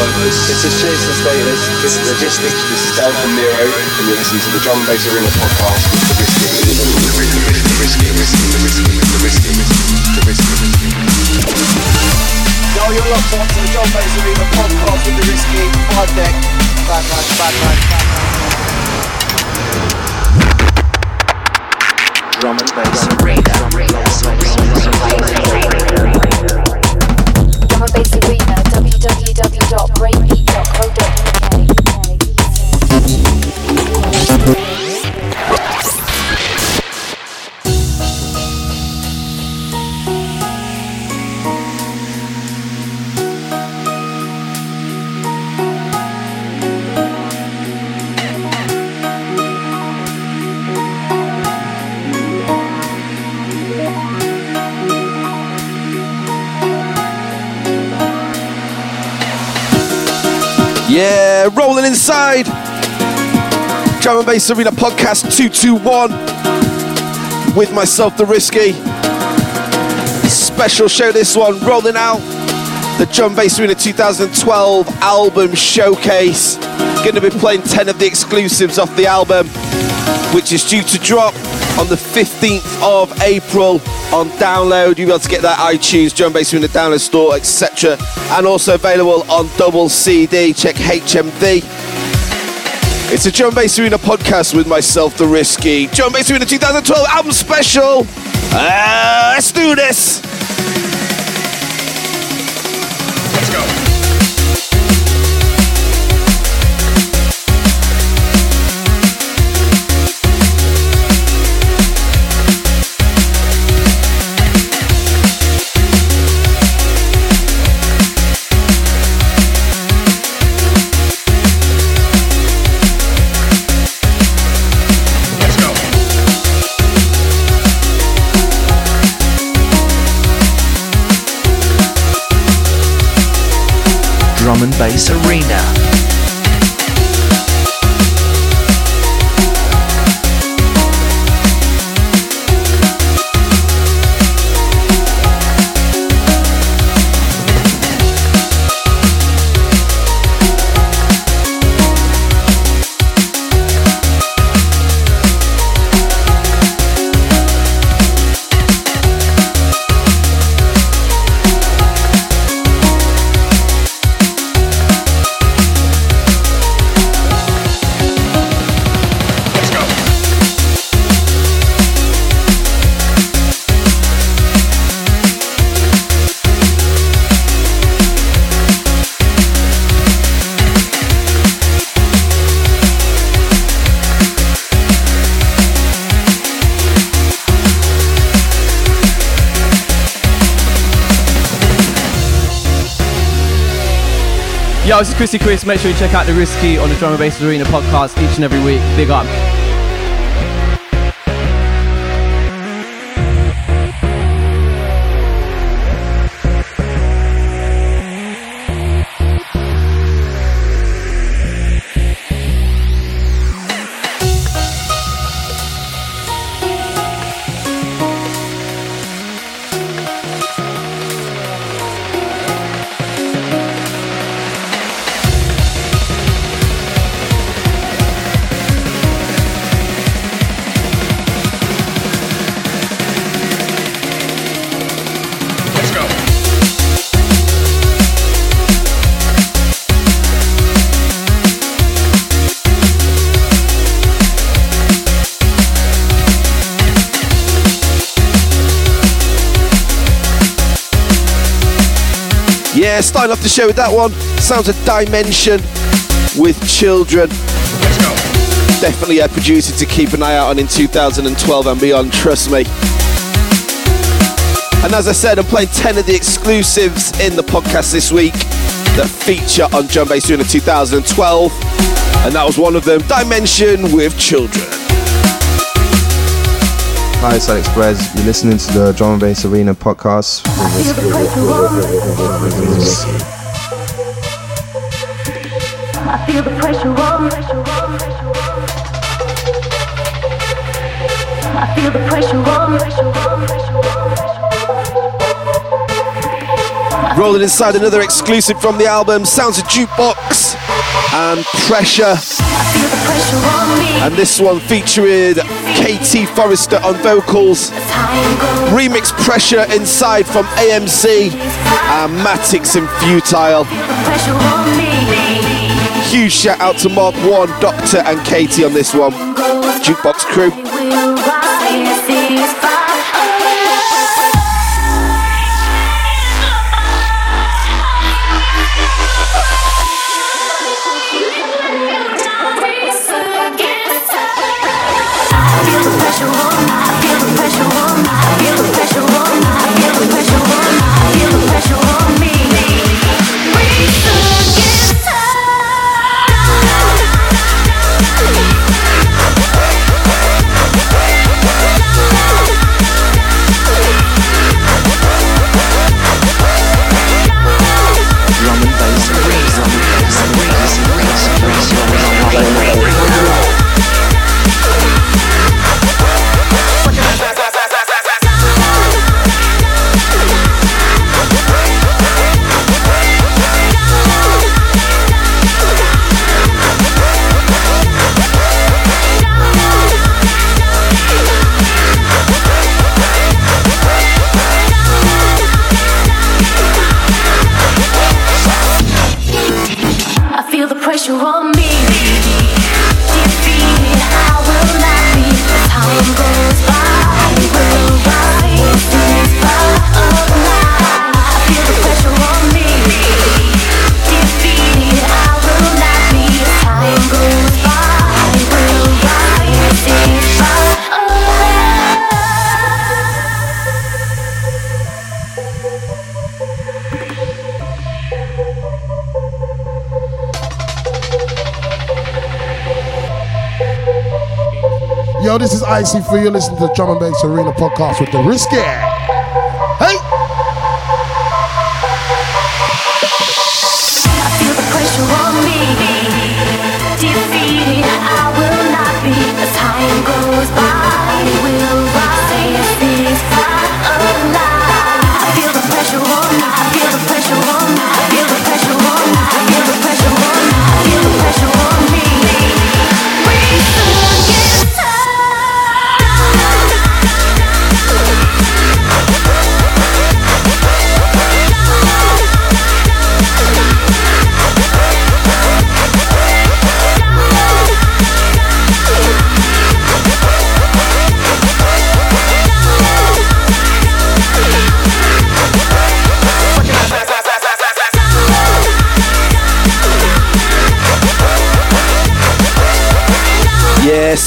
This is Chase and Status, this is Logistics, this is Dan from Nero, and you're listening to the Drum Bass Arena podcast with the Risky. The Risky, the Risky, the Risky, the Risky, the Risky, the Risky. Yo, you're locked on to the Drum Bass Arena podcast with the Risky. Five deck. Bad man, bad man, bad man. Drum and Bass Arena. Drum and Bass Arena, www.breakbeat.co.uk. Yeah, rolling inside. Drum and Bass Arena Podcast 221 with myself, The Risky. Special show this one, rolling out the Drum Bass Arena 2012 album showcase. Going to be playing 10 of the exclusives off the album, which is due to drop on the 15th of April on download. You'll be able to get that iTunes, Drum Bass Arena download store, etc. And also available on double CD. Check HMV. It's a Drum Bass Arena podcast with myself, The Risky. Drum Bass Arena 2012 album special. Uh, let's do this. And Arena. This is Chrissy Chris. Make sure you check out the Risky on the Drum and Bass Arena podcast each and every week. Big up. Starting off the show with that one. Sounds of Dimension with Children. Definitely a producer to keep an eye out on in 2012 and beyond, trust me. And as I said, I'm playing 10 of the exclusives in the podcast this week that feature on Drum Bass Arena 2012. And that was one of them, Dimension with Children. Hi, it's Alex Perez. You're listening to the Drum and Bass Arena podcast. I feel the pressure on. I feel the pressure on. Rolling inside another exclusive from the album, Sounds of Jukebox and Pressure. Feel the pressure on me. And this one featuring KT Forrester on vocals. Remix Pressure inside from AMC and Matix and Futile. Huge shout out to Mark One, Doctor, and Katie on this one. Jukebox crew. Icy for you. Listen to the Drum and Bass Arena podcast with the Risky.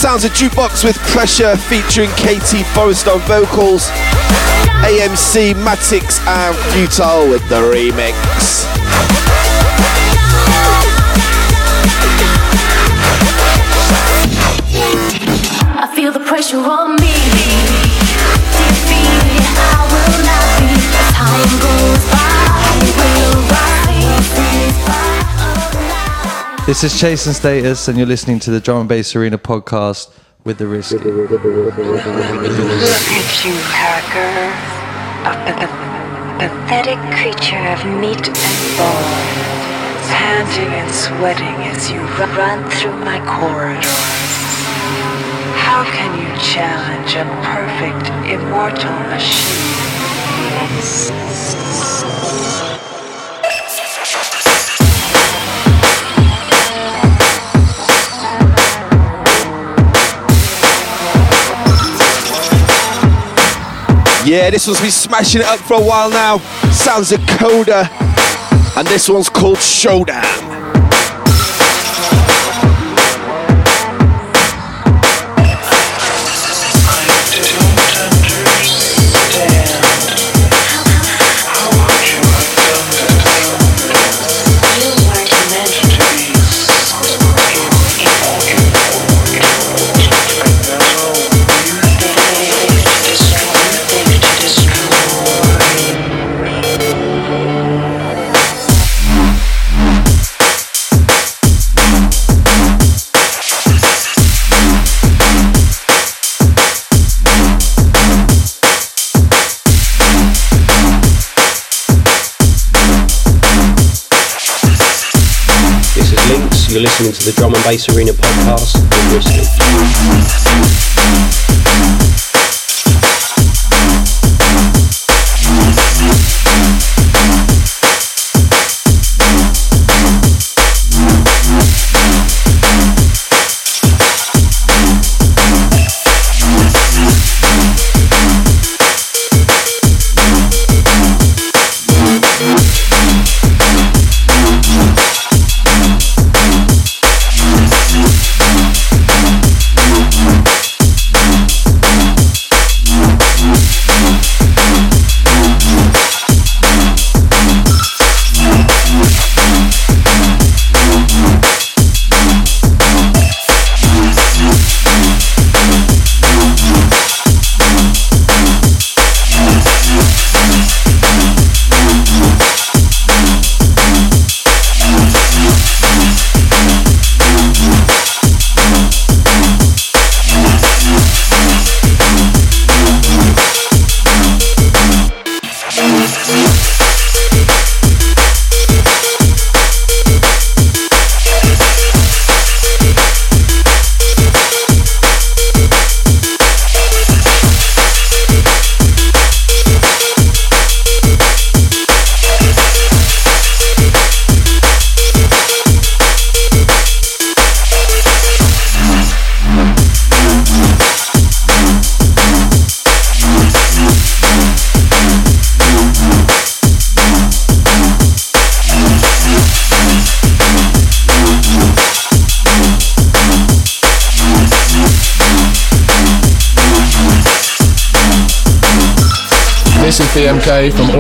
Sounds of jukebox with pressure featuring KT Forrest on vocals, AMC, Matix, and Futile with the remix. I feel the pressure on This is Chase and Status, and you're listening to the Drum and Bass Arena podcast with the Risky. Look at you, hacker. A pathetic creature of meat and bone. Panting and sweating as you ru- run through my corridors. How can you challenge a perfect, immortal machine? Yeah, this one's been smashing it up for a while now. Sounds of Coda, and this one's called Showdown. Listening to the Drum and Bass Arena podcast.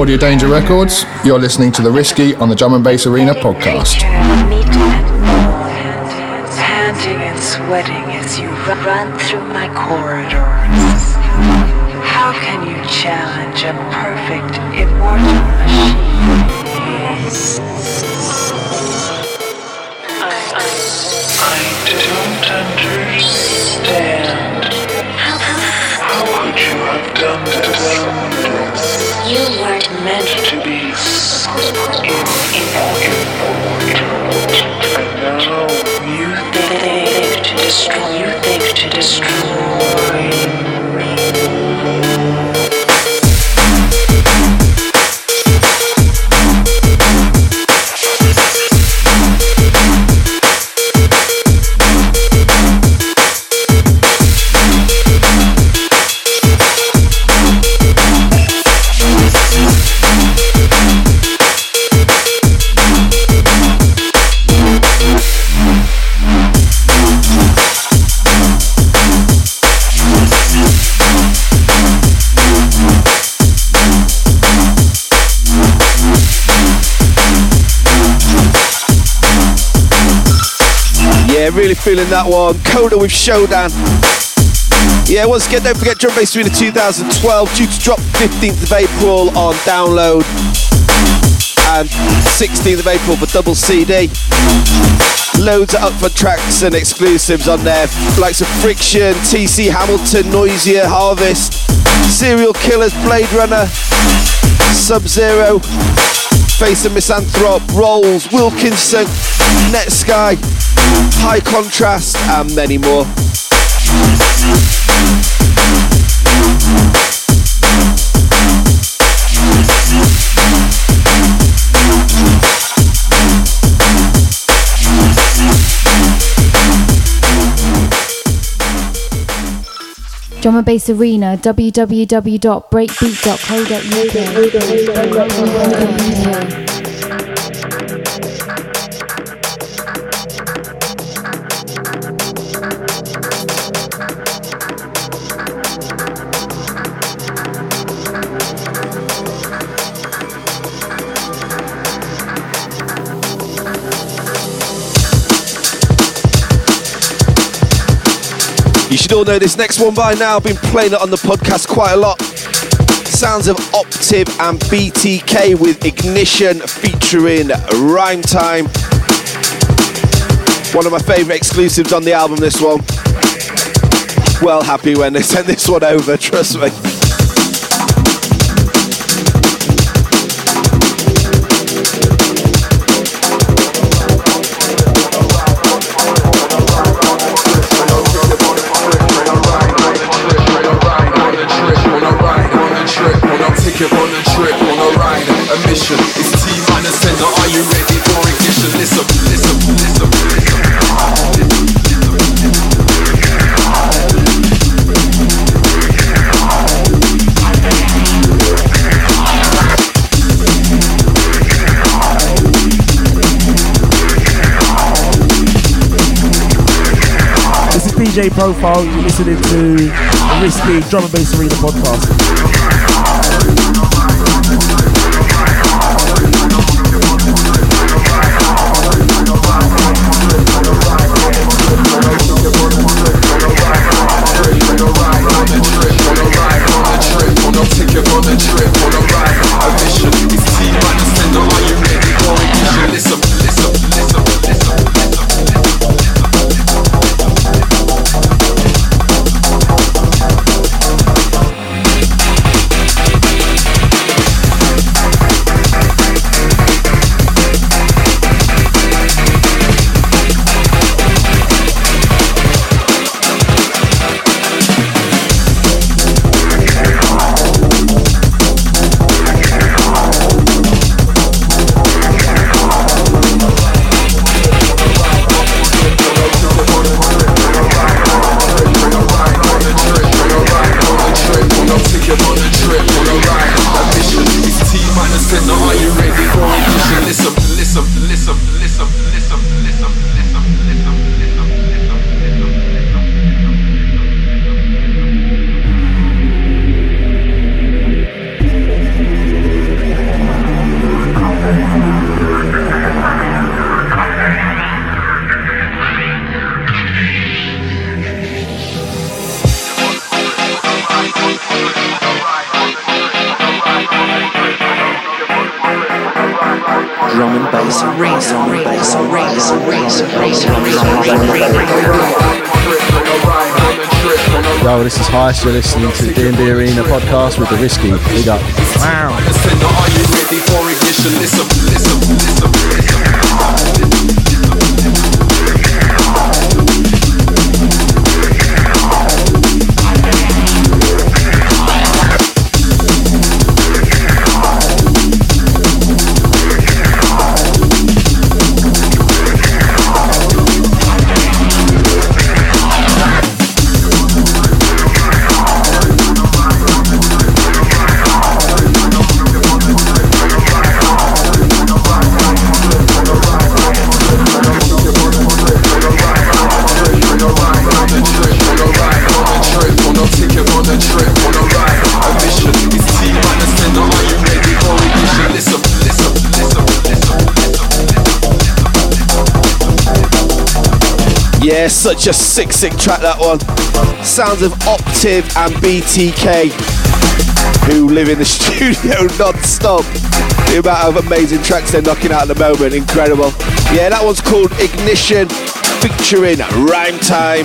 Audio Danger Records. You're listening to The Risky on the Drum and Bass Arena podcast. Panting and sweating as you run through my corridors. How can you challenge a perfect, immortal machine? I don't understand. Done this? You weren't meant to be so important. And now you think to destroy. You think to destroy me. Really feeling that one. Coda with Showdown. Yeah, once again, don't forget Drum Bass Arena 2012, due to drop 15th of April on download and 16th of April for double CD. Loads of upfront tracks and exclusives on there, likes of Friction, TC Hamilton, Noisia, Harvest, Serial Killaz, Blade Runner, Sub Zero, Phace of Misanthrop, Rolls, Wilkinson, Netsky, High Contrast, and many more. Drum and Bass Arena, www.breakbeat.co.uk. should all know this next one by now. I've been playing it on the podcast quite a lot. Sounds of Optiv and BTK with Ignition featuring Rhyme Time. One of my favourite exclusives on the album, this one. Well happy when they sent this one over, trust me. DJ Profile. You're listening to the Risky Drum and Bass Arena podcast. You're listening to the D&B Arena podcast with the Risky. Big up. Wow. Are you ready for ignition? Listen, listen. Listen, Yeah, such a sick, sick track that one. Sounds of Optiv and BTK, who live in the studio non-stop. The amount of amazing tracks they're knocking out at the moment, incredible. Yeah, that one's called Ignition, featuring Rhyme Time.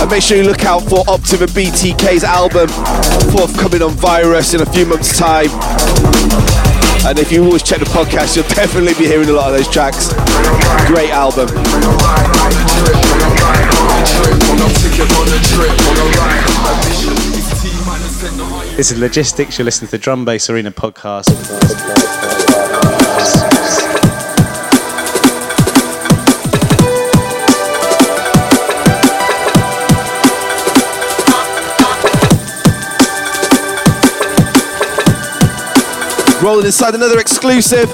And make sure you look out for Optiv and BTK's album, forthcoming on Virus in a few months' time. And if you always check the podcast, you'll definitely be hearing a lot of those tracks. Great album. This is Logistics. You're listening to the Drum Bass Arena podcast. Rolling inside another exclusive.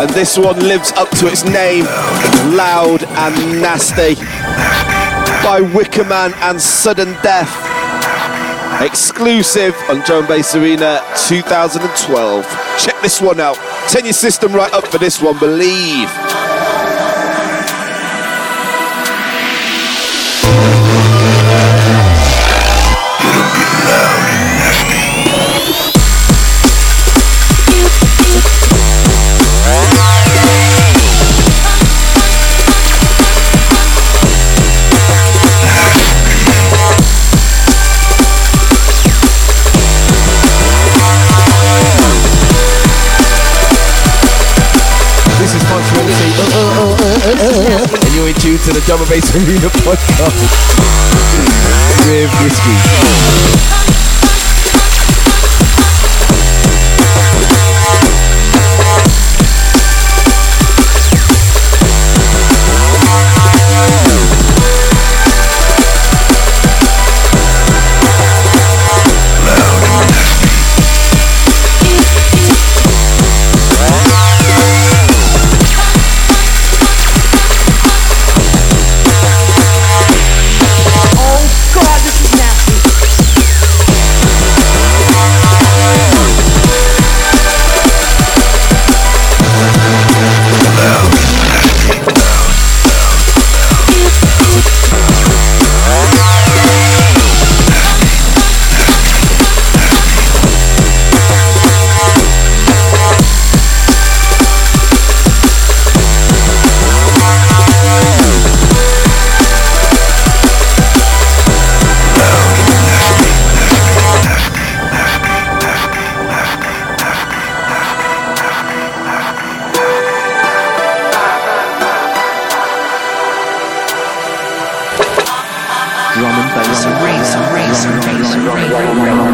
And this one lives up to its name Loud and Nasty by Wickaman and Sudden Death. Exclusive on Drum Bass Arena 2012. Check this one out. Turn your system right up for this one, believe. And Bass Arena podcast with Risky.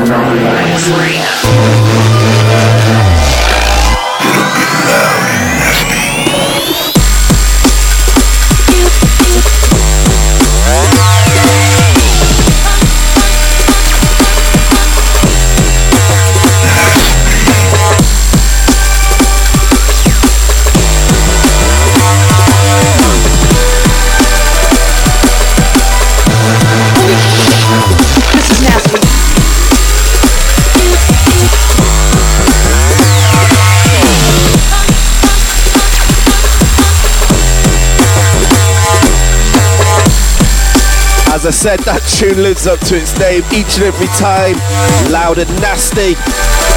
Drum and bass This As I said, that tune lives up to its name each and every time. Loud and Nasty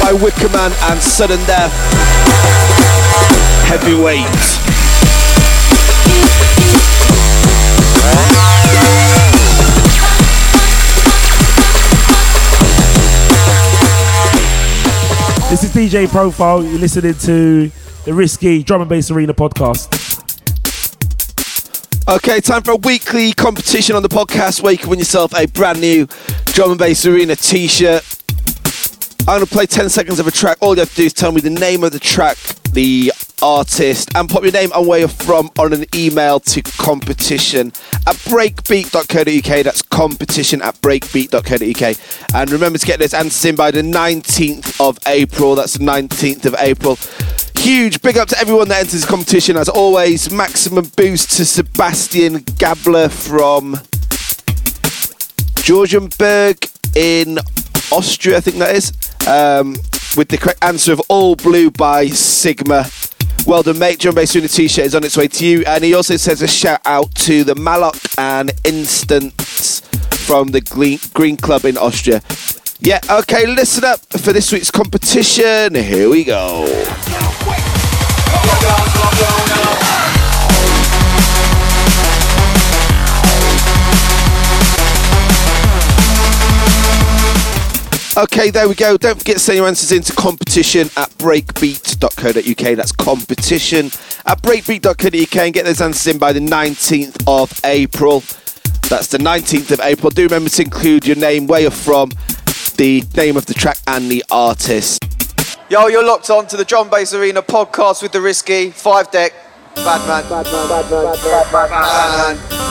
by Wickaman and Sudden Death. Heavyweight. This is DJ Profile. You're listening to the Risky Drum and Bass Arena podcast. Okay, time for a weekly competition on the podcast where you can win yourself a brand new Drum and Bass Arena t shirt. I'm going to play 10 seconds of a track. All you have to do is tell me the name of the track, the artist, and pop your name and where you're from on an email to competition at breakbeat.co.uk. That's competition at breakbeat.co.uk. And remember to get this answers in by the 19th of April. That's the 19th of April. Huge big up to everyone that enters the competition. As always, maximum boost to Sebastian Gabler from Georgienberg in Austria, I think that is, um, with the correct answer of All Blue by Sigma. Well done, mate. John Bass Arena t-shirt is on its way to you. And he also says a shout out to the Malok and Instance from the Green Club in Austria. Yeah, okay, listen up for this week's competition. Here we go. Okay, there we go. Don't forget to send your answers into competition at breakbeat.co.uk. That's competition at breakbeat.co.uk and get those answers in by the 19th of April. That's the 19th of April. Do remember to include your name, where you're from, the name of the track, and the artist. Yo, you're locked on to the John Bass Arena podcast with the Risky Five Deck. Bad man. Bad man. Bad man. Bad man. Bad man.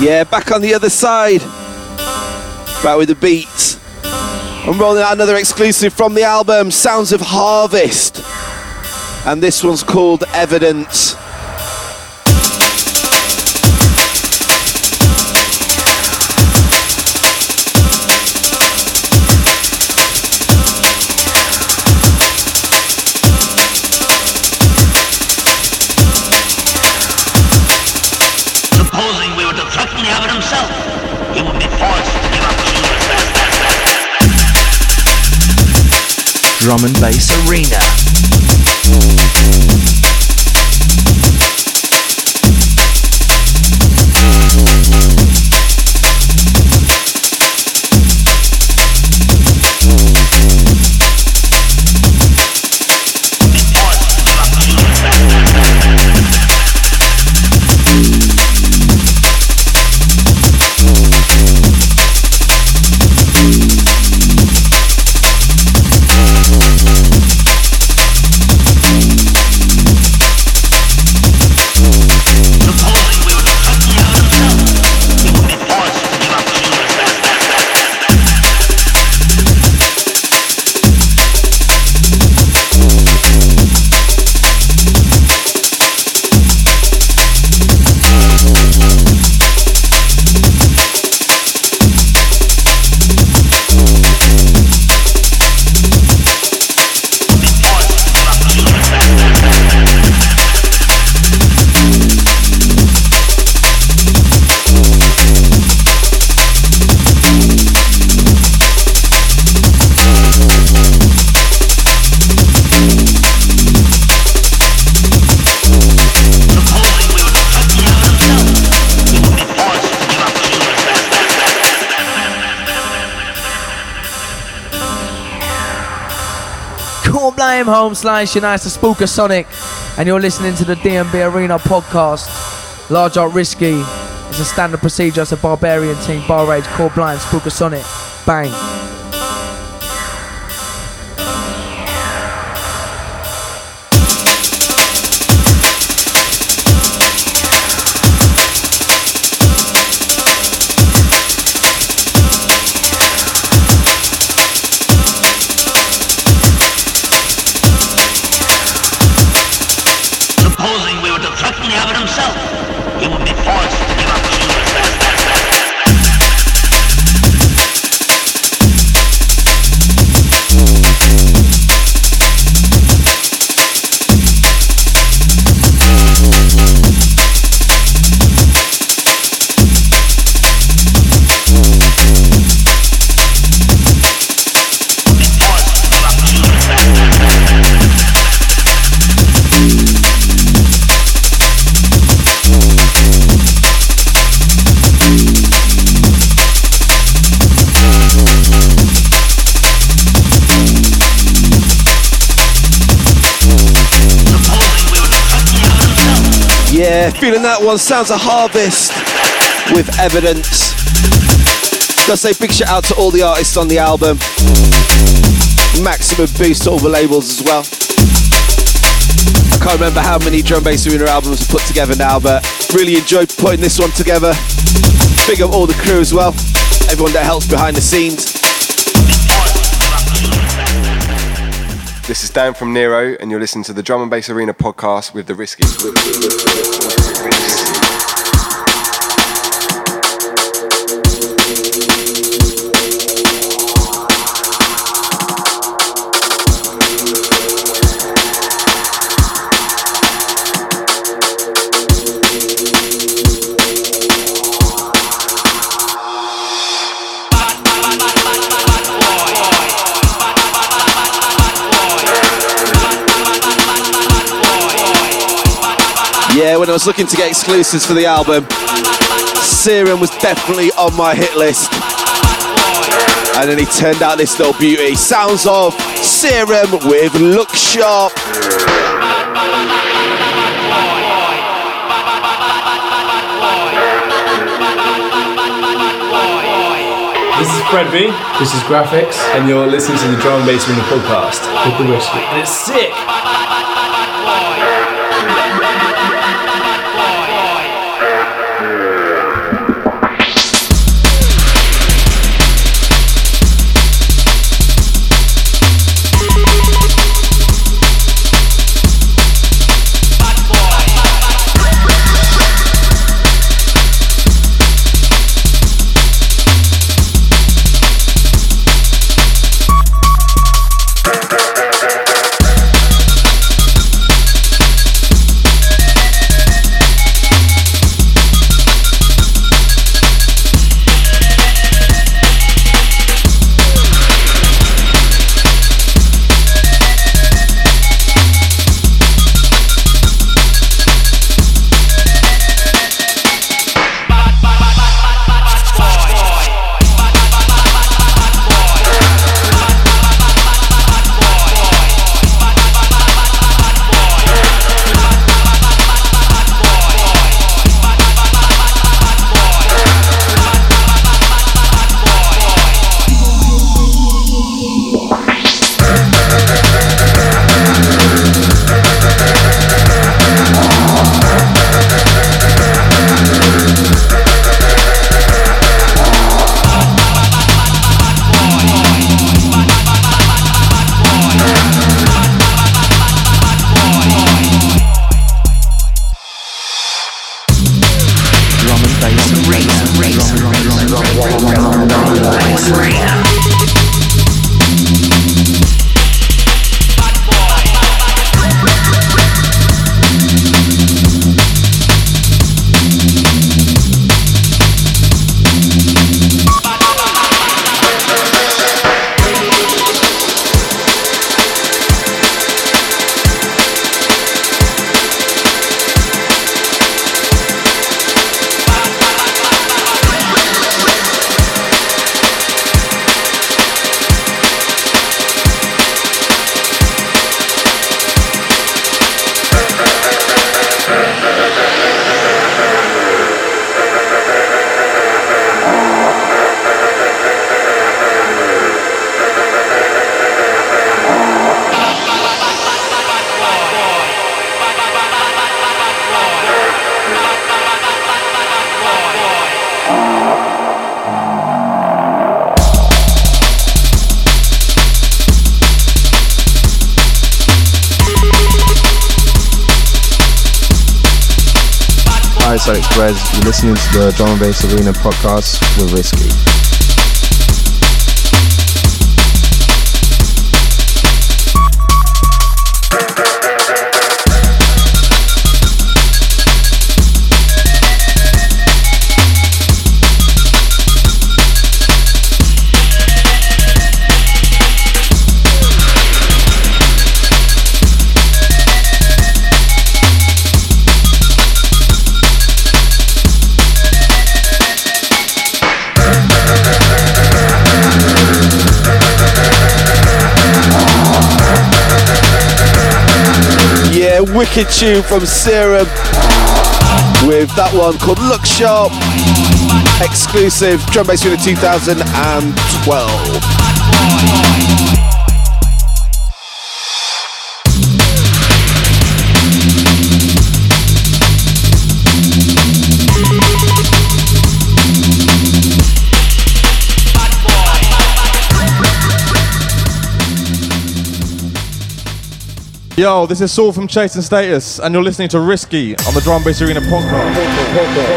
Yeah, back on the other side. Back with the beats. I'm rolling out another exclusive from the album Sounds of Harvest. And this one's called Evidence. Drum and Bass Arena. Blame home slice, you nice to Spookasonic. and you're listening to the D&B Arena podcast. Large Art Risky is a standard procedure. It's a barbarian team, Bar Rage, Core Blind, Spookasonic, Bang. Yeah, feeling that one sounds a harvest with evidence. Gotta say big shout out to all the artists on the album. Maximum boost to all the labels as well. I can't remember how many drum bass arena albums are put together now, but really enjoyed putting this one together. Big up all the crew as well, everyone that helps behind the scenes. This is Dan from Nero, and you're listening to the Drum and Bass Arena podcast with the Risky. When I was looking to get exclusives for the album, Serum was definitely on my hit list. And then he turned out this little beauty. Sounds of Serum with Look Sharp. This is Fred V. This is Grafix. And you're listening to the Drum and Bass Arena podcast with the Risky. And it's sick. Perez. You're listening to the Drum and Bass Arena podcast with Risky. Yeah, wicked tune from Serum with that one called Look Sharp. Exclusive drum bass unit 2012. Yo, this is Saul from Chase and Status, and you're listening to Risky on the Drum Bass Arena podcast.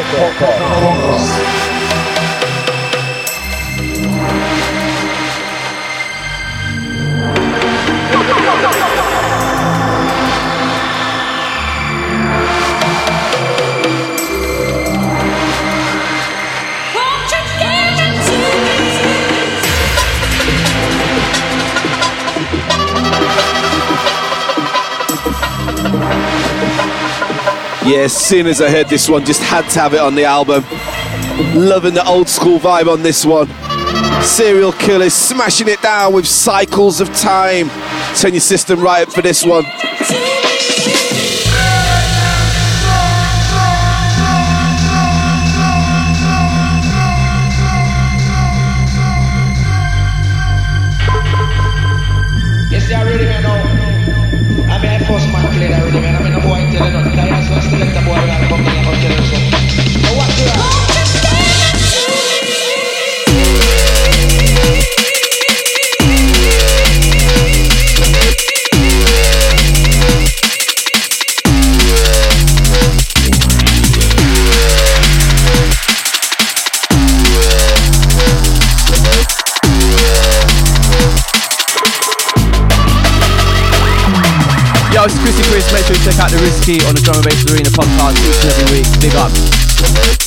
Yeah, as soon as I heard this one, just had to have it on the album. Loving the old school vibe on this one. Serial Killaz smashing it down with Cycles of Time. Turn your system right up for this one. Nothing. I just want to select check out the Risky on the Drum and Bass Arena podcast each and every week. Big up.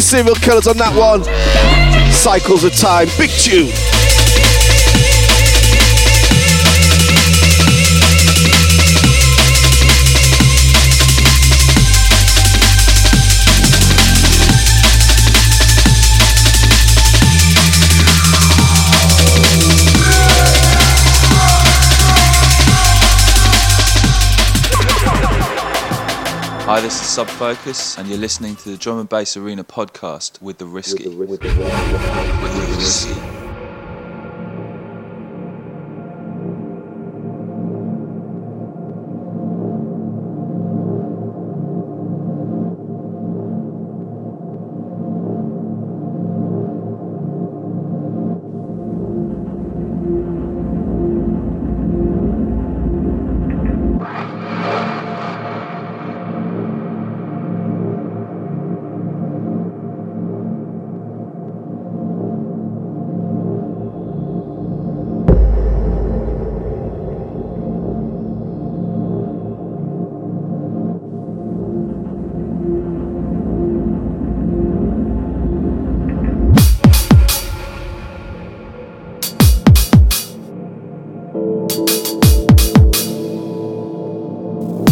To Serial Killaz on that one. Cycles of Time, big tune. Hi, this is Sub Focus, and you're listening to the Drum and Bass Arena podcast with the Risky. With the, Risky.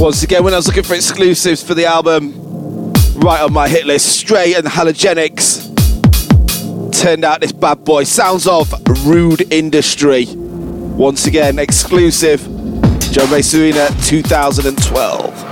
Once again, when I was looking for exclusives for the album, right on my hit list, Stray and Halogenix. Turned out this bad boy sounds of Rude Industry. Once again, exclusive. Joe Bass 2012.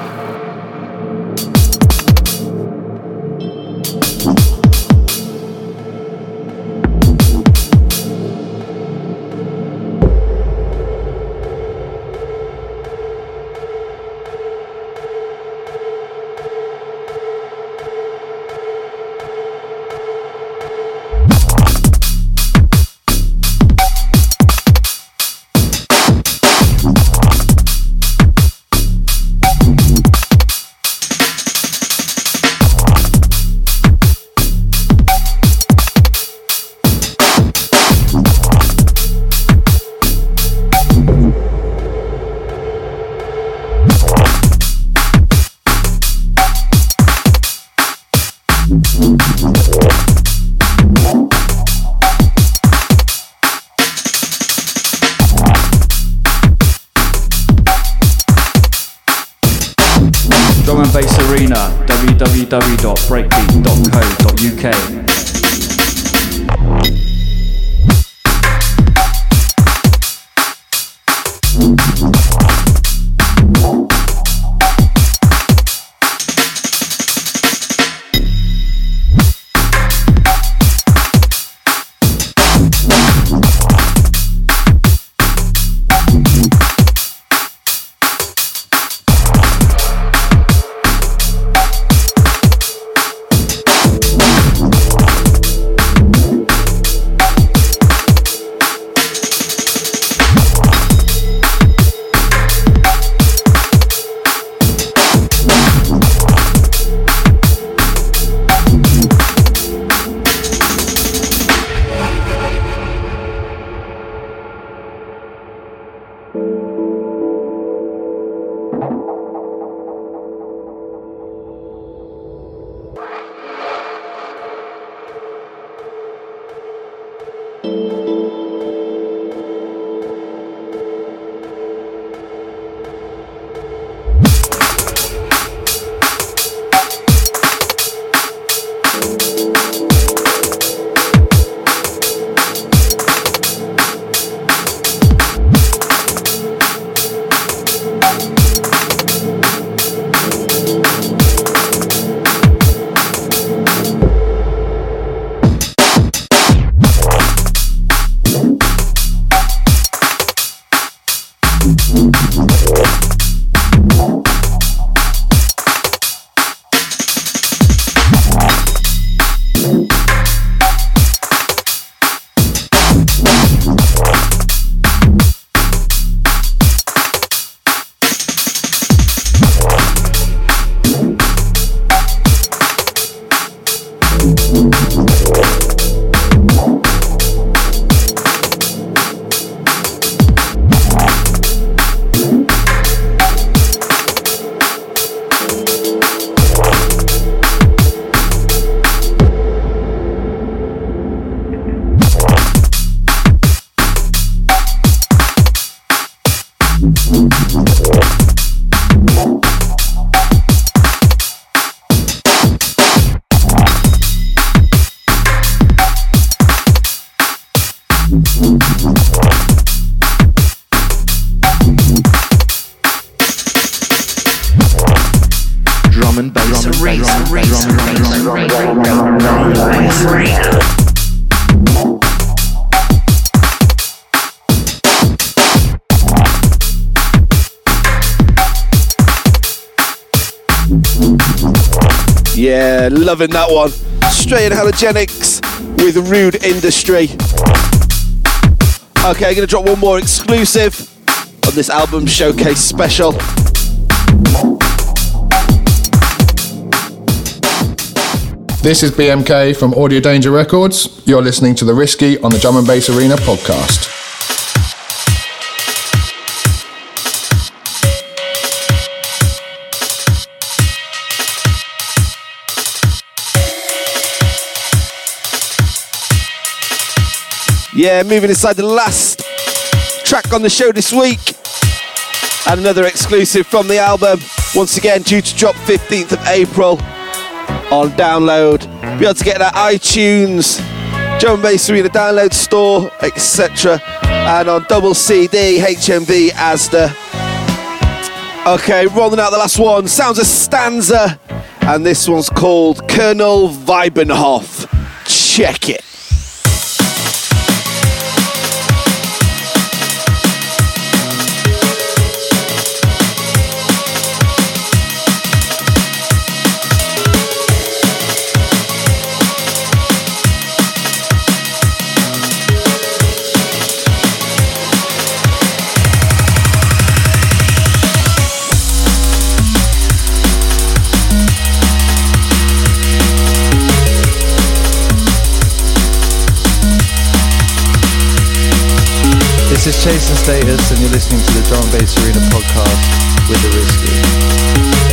Loving that one. Stray and Halogenix with Rude Industry. Okay, I'm gonna drop one more exclusive on this album showcase special. This is BMK from Audio Danger Records. You're listening to The Risky on the Drum and Bass Arena podcast. Yeah, moving inside the last track on the show this week. And another exclusive from the album. Once again, due to drop 15th of April on download. Be able to get that iTunes, Drum Bass Arena download store, etc. And on double CD, HMV, Asda. Okay, rolling out the last one. Sounds a stanza. And this one's called Colonel Weibenhoff. Check it. This is Chase and Status, and you're listening to the Drum Bass Arena podcast with the Risky.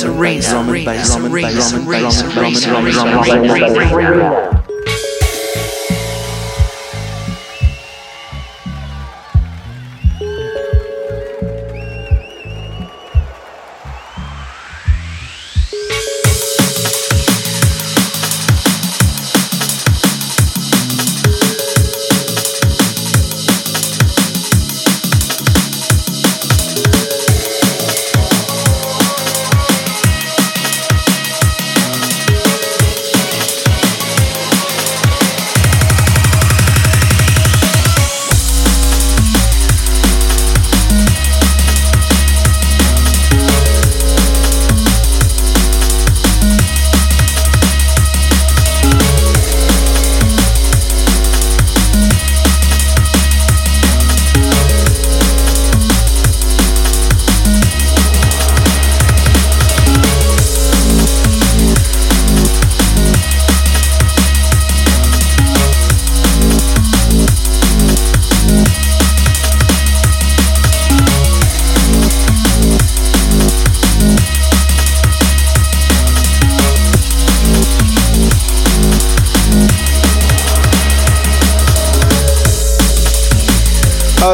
Drum and bass arena, drum and bass, drum and bass, drum and bass, drum and bass, drum and bass, drum and bass.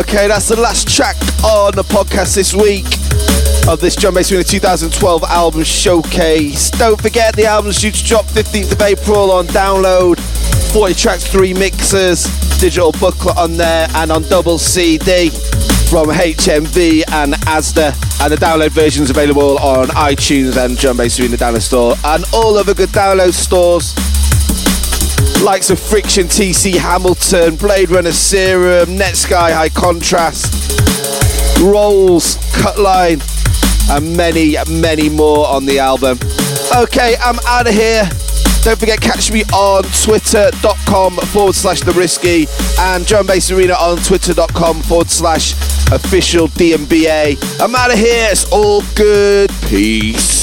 Okay, that's the last track on the podcast this week of this John Bass Arena 2012 album showcase. Don't forget the album's due to drop 15th of April on download. 40 tracks, three mixes, digital booklet on there, and on double CD. from HMV and Asda. And the download version is available on iTunes and Drum Bass Arena Download Store and all other good download stores. Likes of Friction, TC Hamilton, Blade Runner Serum, Netsky High Contrast, Rolls, Cutline, and many, many more on the album. Okay, I'm out of here. Don't forget, catch me on twitter.com forward slash the risky and Drum Bass Arena on twitter.com forward slash official DMBA. I'm out of here. It's all good. Peace.